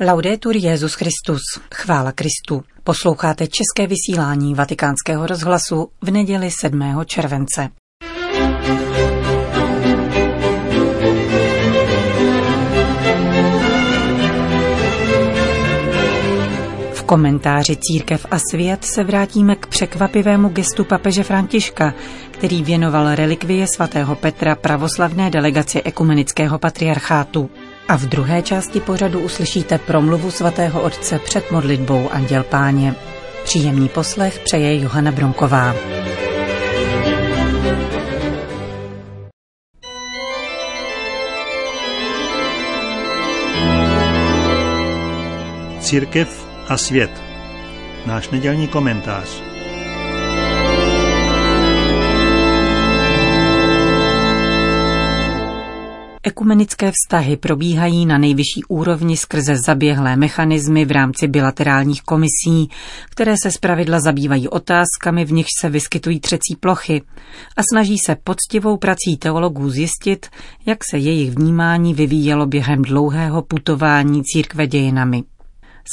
Laudetur Jezus Christus, chvála Kristu. Posloucháte české vysílání Vatikánského rozhlasu v neděli 7. července. V komentáři Církev a svět se vrátíme k překvapivému gestu papeže Františka, který věnoval relikvie svatého Petra pravoslavné delegaci ekumenického patriarchátu. A v druhé části pořadu uslyšíte promluvu svatého otce před modlitbou Anděl Páně. Příjemný poslech přeje Johana Bronková. Církev a svět. Náš nedělní komentář. Ekumenické vztahy probíhají na nejvyšší úrovni skrze zaběhlé mechanismy v rámci bilaterálních komisí, které se zpravidla zabývají otázkami, v nichž se vyskytují třecí plochy a snaží se poctivou prací teologů zjistit, jak se jejich vnímání vyvíjelo během dlouhého putování církve dějinami.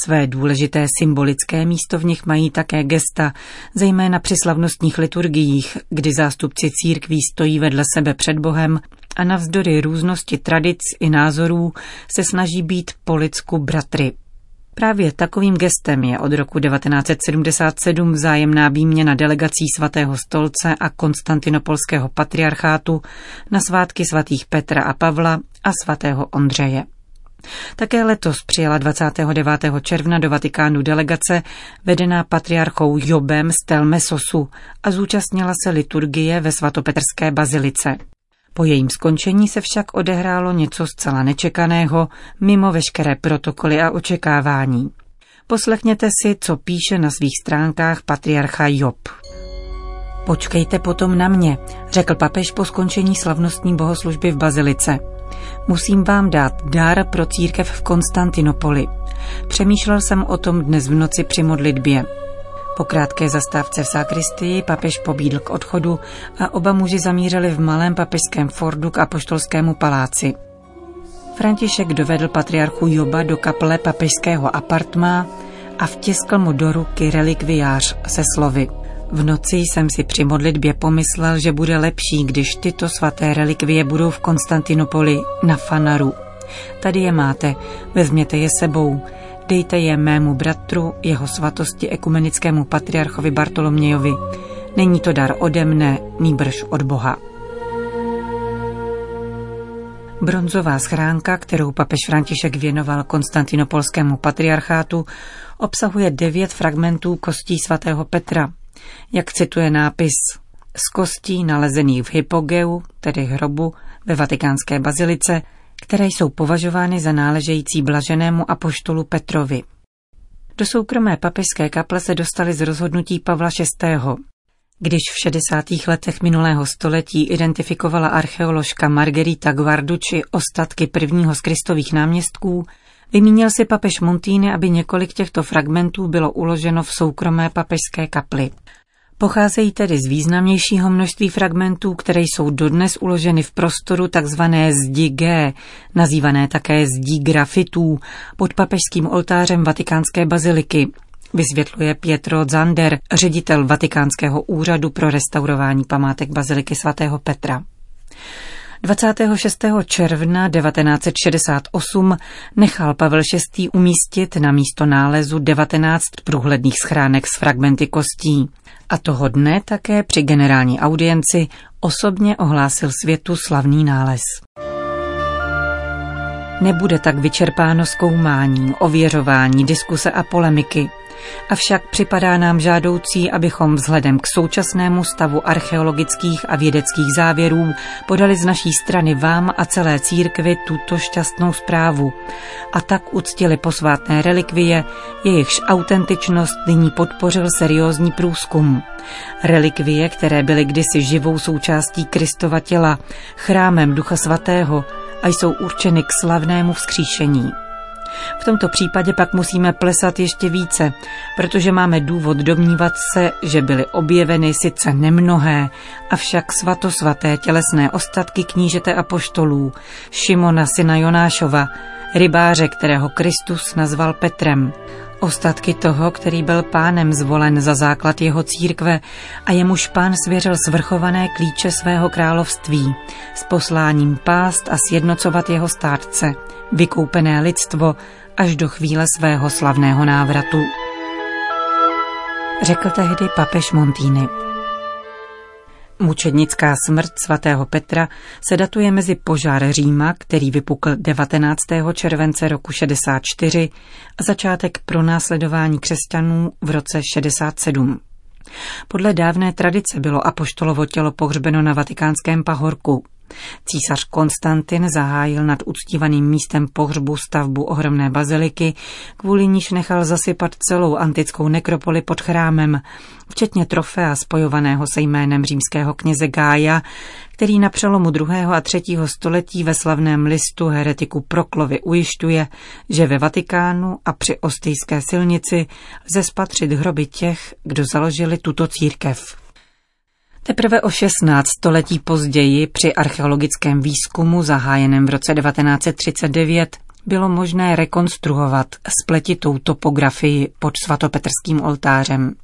Své důležité symbolické místo v nich mají také gesta, zejména při slavnostních liturgiích, kdy zástupci církví stojí vedle sebe před Bohem a navzdory různosti tradic i názorů se snaží být po lidsku bratry. Právě takovým gestem je od roku 1977 vzájemná výměna delegací svatého stolce a konstantinopolského patriarchátu na svátky svatých Petra a Pavla a svatého Ondřeje. Také letos přijela 29. června do Vatikánu delegace vedená patriarchou Jobem z Telmesosu a zúčastnila se liturgie ve svatopetrské bazilice. Po jejím skončení se však odehrálo něco zcela nečekaného, mimo veškeré protokoly a očekávání. Poslechněte si, co píše na svých stránkách patriarcha Job. Počkejte potom na mě, řekl papež po skončení slavnostní bohoslužby v Bazilice. Musím vám dát dar pro církev v Konstantinopoli. Přemýšlel jsem o tom dnes v noci při modlitbě. Po krátké zastávce v sakristii papež pobídl k odchodu a oba muži zamířili v malém papežském Fordu k apoštolskému paláci. František dovedl patriarchu Joba do kaple papežského apartmá a vtiskl mu do ruky relikviář se slovy. V noci jsem si při modlitbě pomyslel, že bude lepší, když tyto svaté relikvie budou v Konstantinopoli na Fanaru. Tady je máte, vezměte je sebou, Dejte je mému bratru, jeho svatosti ekumenickému patriarchovi Bartolomějovi. Není to dar ode mne, nýbrž od Boha. Bronzová schránka, kterou papež František věnoval konstantinopolskému patriarchátu, obsahuje devět fragmentů kostí svatého Petra. Jak cituje nápis, z kostí nalezených v hypogeu, tedy hrobu, ve vatikánské bazilice, které jsou považovány za náležející blaženému apoštolu Petrovi. Do soukromé papežské kaple se dostali z rozhodnutí Pavla VI. Když v 60. letech minulého století identifikovala archeoložka Margarita Guarducci ostatky prvního z Kristových náměstků, vymínil si papež Montini, aby několik těchto fragmentů bylo uloženo v soukromé papežské kapli. Pocházejí tedy z významnějšího množství fragmentů, které jsou dodnes uloženy v prostoru tzv. zdi G, nazývané také zdí grafitů, pod papežským oltářem Vatikánské baziliky, vysvětluje Pietro Zander, ředitel Vatikánského úřadu pro restaurování památek baziliky svatého Petra. 26. června 1968 nechal Pavel VI. umístit na místo nálezu 19 průhledných schránek s fragmenty kostí. A toho dne také při generální audienci osobně ohlásil světu slavný nález. Nebude tak vyčerpáno zkoumání, ověřování, diskuse a polemiky. Avšak připadá nám žádoucí, abychom vzhledem k současnému stavu archeologických a vědeckých závěrů podali z naší strany vám a celé církvi tuto šťastnou zprávu a tak uctili posvátné relikvie, jejichž autentičnost nyní podpořil seriózní průzkum. Relikvie, které byly kdysi živou součástí Kristova těla, chrámem Ducha Svatého a jsou určeny k slavnému vzkříšení. V tomto případě pak musíme plesat ještě více, protože máme důvod domnívat se, že byly objeveny sice nemnohé, avšak svatosvaté tělesné ostatky knížete a poštolů, Šimona syna Jonášova, rybáře, kterého Kristus nazval Petrem, ostatky toho, který byl pánem zvolen za základ jeho církve a jemuž pán svěřil svrchované klíče svého království s posláním pást a sjednocovat jeho státce, vykoupené lidstvo až do chvíle svého slavného návratu. Řekl tehdy papež Montini. Mučednická smrt svatého Petra se datuje mezi požár Říma, který vypukl 19. července roku 64 a začátek pronásledování křesťanů v roce 67. Podle dávné tradice bylo apoštolovo tělo pohřbeno na vatikánském pahorku. Císař Konstantin zahájil nad uctívaným místem pohřbu stavbu ohromné baziliky, kvůli níž nechal zasypat celou antickou nekropoli pod chrámem, včetně trofea spojovaného se jménem římského kněze Gája, který na přelomu 2. a 3. století ve slavném listu heretiku Proklovy ujišťuje, že ve Vatikánu a při Ostýské silnici lze spatřit hroby těch, kdo založili tuto církev. Teprve o 16 století později při archeologickém výzkumu zahájeném v roce 1939 bylo možné rekonstruovat spletitou topografii pod svatopetrským oltářem.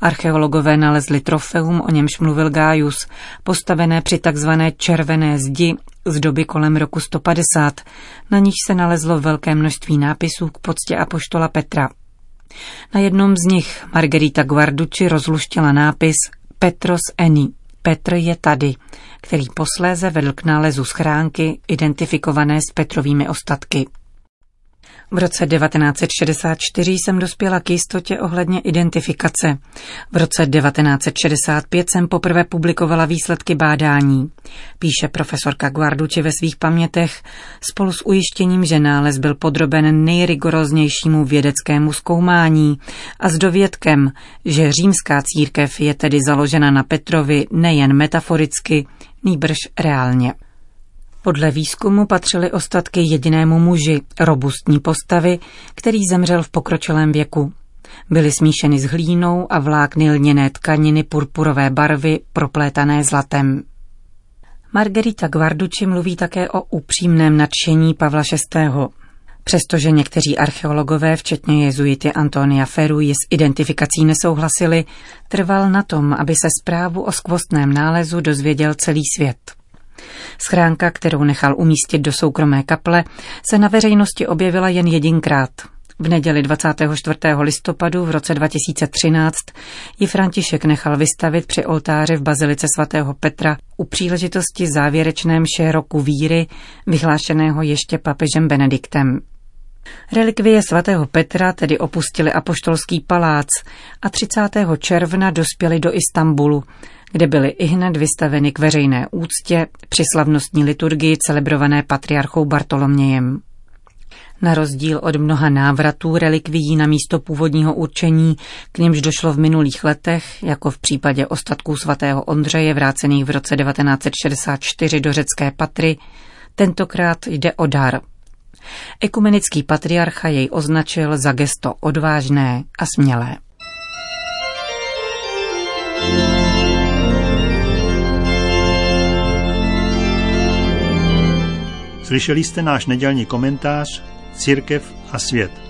Archeologové nalezli trofeum, o němž mluvil Gájus, postavené při takzvané červené zdi z doby kolem roku 150, na níž se nalezlo velké množství nápisů k poctě apoštola Petra. Na jednom z nich Margarita Guarducci rozluštila nápis Petros Eni. Petr je tady, který posléze vedl k nálezu schránky identifikované s Petrovými ostatky. V roce 1964 jsem dospěla k jistotě ohledně identifikace. V roce 1965 jsem poprvé publikovala výsledky bádání. Píše profesorka Guarduči ve svých pamětech spolu s ujištěním, že nález byl podroben nejrigoroznějšímu vědeckému zkoumání a s dovědkem, že římská církev je tedy založena na Petrovi nejen metaforicky, nýbrž reálně. Podle výzkumu patřily ostatky jedinému muži, robustní postavy, který zemřel v pokročilém věku. Byly smíšeny s hlínou a vlákny lněné tkaniny purpurové barvy proplétané zlatem. Margarita Guarducci mluví také o upřímném nadšení Pavla VI. Přestože někteří archeologové, včetně jezuity Antonia Feruji, s identifikací nesouhlasili, trval na tom, aby se zprávu o skvostném nálezu dozvěděl celý svět. Schránka, kterou nechal umístit do soukromé kaple, se na veřejnosti objevila jen jedinkrát. V neděli 24. listopadu v roce 2013 ji František nechal vystavit při oltáři v Bazilice svatého Petra u příležitosti závěrečné mše roku víry, vyhlášeného ještě papežem Benediktem. Relikvie svatého Petra tedy opustili apoštolský palác a 30. června dospěli do Istanbulu, kde byly i hned vystaveny k veřejné úctě při slavnostní liturgii celebrované patriarchou Bartolomějem. Na rozdíl od mnoha návratů relikvií na místo původního určení, k němž došlo v minulých letech, jako v případě ostatků svatého Ondřeje vrácených v roce 1964 do řecké patry, tentokrát jde o dar. Ekumenický patriarcha jej označil za gesto odvážné a smělé. Slyšeli jste náš nedělní komentář Církev a svět.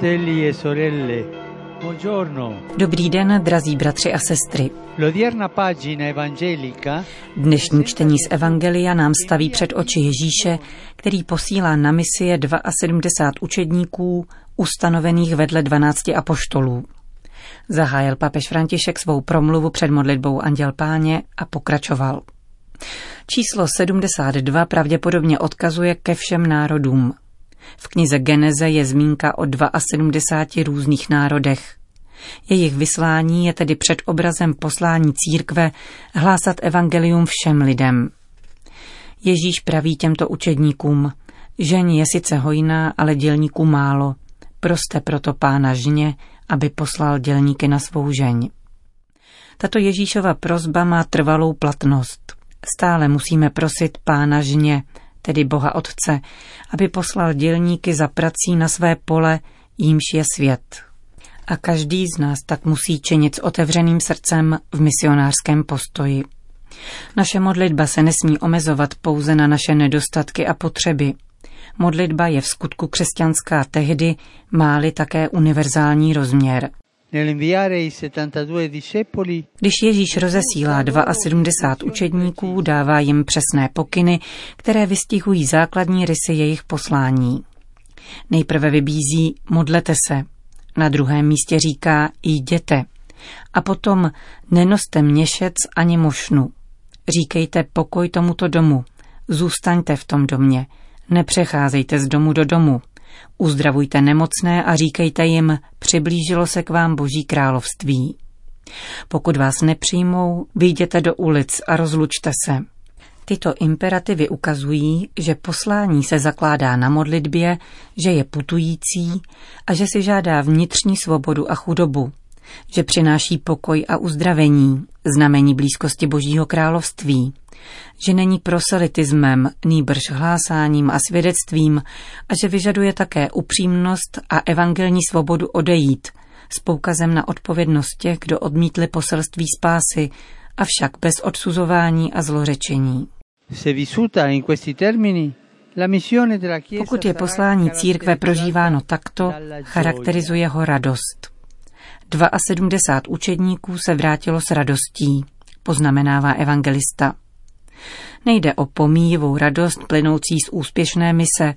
Fratelli e sorelle, Dobrý den, drazí bratři a sestry. Dnešní čtení z Evangelia nám staví před oči Ježíše, který posílá na misie 72 učedníků, ustanovených vedle 12 apoštolů. Zahájil papež František svou promluvu před modlitbou Anděl Páně a pokračoval. Číslo 72 pravděpodobně odkazuje ke všem národům, v knize Geneze je zmínka o 72 různých národech. Jejich vyslání je tedy před obrazem poslání církve hlásat evangelium všem lidem. Ježíš praví těmto učedníkům, žen je sice hojná, ale dělníků málo. Proste proto pána žně, aby poslal dělníky na svou žeň. Tato Ježíšova prozba má trvalou platnost. Stále musíme prosit Pána žně, tedy Boha Otce, aby poslal dělníky za prací na své pole, jímž je svět. A každý z nás tak musí činit s otevřeným srdcem v misionářském postoji. Naše modlitba se nesmí omezovat pouze na naše nedostatky a potřeby. Modlitba je v skutku křesťanská tehdy, máli také univerzální rozměr. Když Ježíš rozesílá 72 učedníků, dává jim přesné pokyny, které vystihují základní rysy jejich poslání. Nejprve vybízí modlete se, na druhém místě říká jděte. A potom nenoste měšec ani mošnu. Říkejte pokoj tomuto domu, zůstaňte v tom domě, nepřecházejte z domu do domu, Uzdravujte nemocné a říkejte jim, přiblížilo se k vám Boží království. Pokud vás nepřijmou, vyjděte do ulic a rozlučte se. Tyto imperativy ukazují, že poslání se zakládá na modlitbě, že je putující a že si žádá vnitřní svobodu a chudobu, že přináší pokoj a uzdravení, znamení blízkosti Božího království, že není proselitismem, nýbrž hlásáním a svědectvím a že vyžaduje také upřímnost a evangelní svobodu odejít, s poukazem na odpovědnost těch, kdo odmítli poselství spásy, avšak bez odsuzování a zlořečení. Pokud je poslání církve prožíváno takto, charakterizuje ho radost. 72 učedníků se vrátilo s radostí, poznamenává evangelista. Nejde o pomíjivou radost plynoucí z úspěšné mise,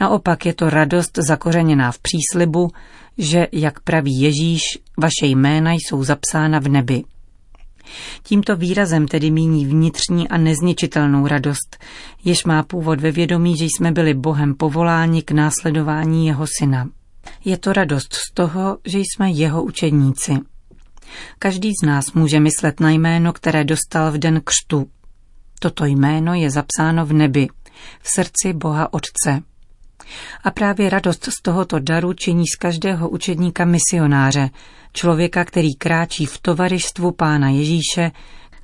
naopak je to radost zakořeněná v příslibu, že, jak praví Ježíš, vaše jména jsou zapsána v nebi. Tímto výrazem tedy míní vnitřní a nezničitelnou radost, jež má původ ve vědomí, že jsme byli Bohem povoláni k následování jeho syna. Je to radost z toho, že jsme jeho učedníci. Každý z nás může myslet na jméno, které dostal v den křtu. Toto jméno je zapsáno v nebi, v srdci Boha Otce. A právě radost z tohoto daru činí z každého učedníka misionáře, člověka, který kráčí v tovarištvu Pána Ježíše,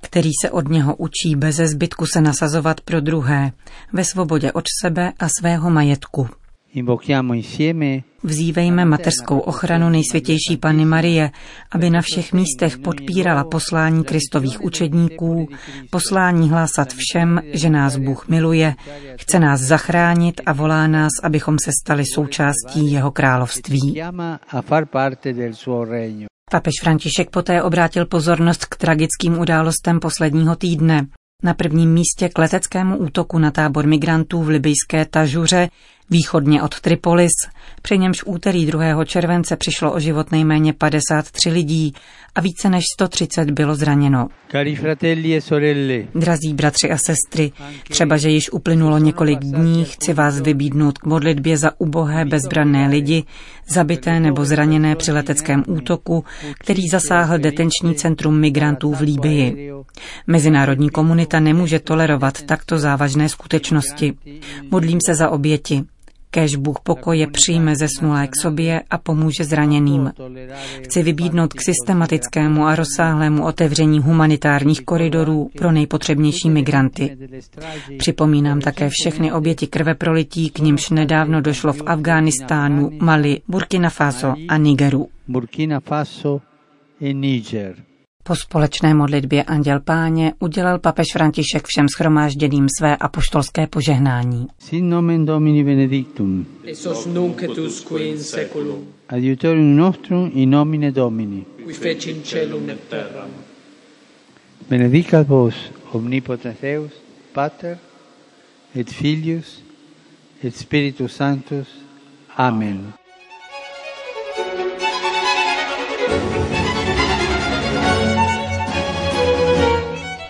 který se od něho učí bez zbytku se nasazovat pro druhé, ve svobodě od sebe a svého majetku. Vzívejme mateřskou ochranu nejsvětější Panny Marie, aby na všech místech podpírala poslání kristových učedníků, poslání hlásat všem, že nás Bůh miluje, chce nás zachránit a volá nás, abychom se stali součástí jeho království. Papež František poté obrátil pozornost k tragickým událostem posledního týdne. Na prvním místě k leteckému útoku na tábor migrantů v libyjské Tažuře, východně od Tripolis, při němž úterý 2. července přišlo o život nejméně 53 lidí a více než 130 bylo zraněno. E Drazí bratři a sestry, třeba, že již uplynulo několik dní, chci vás vybídnout k modlitbě za ubohé bezbranné lidi, zabité nebo zraněné při leteckém útoku, který zasáhl detenční centrum migrantů v Líbii. Mezinárodní komunita nemůže tolerovat takto závažné skutečnosti. Modlím se za oběti. Kéž Bůh pokoje přijme zesnulé k sobě a pomůže zraněným. Chci vybídnout k systematickému a rozsáhlému otevření humanitárních koridorů pro nejpotřebnější migranty. Připomínám také všechny oběti krve prolití, k nimž nedávno došlo v Afghánistánu, Mali, Burkina Faso a Nigeru. Burkina Faso e Niger. Po společné modlitbě Anděl Páně udělal papež František všem schromážděným své apoštolské požehnání. Sin nomen Domini benedictum. esos nunc et usque in seculum, Adiutorium nostrum in nomine Domini. qui feci in celum et terram. Benedicat vos omnipotens Deus, Pater et Filius et Spiritus Sanctus. Amen.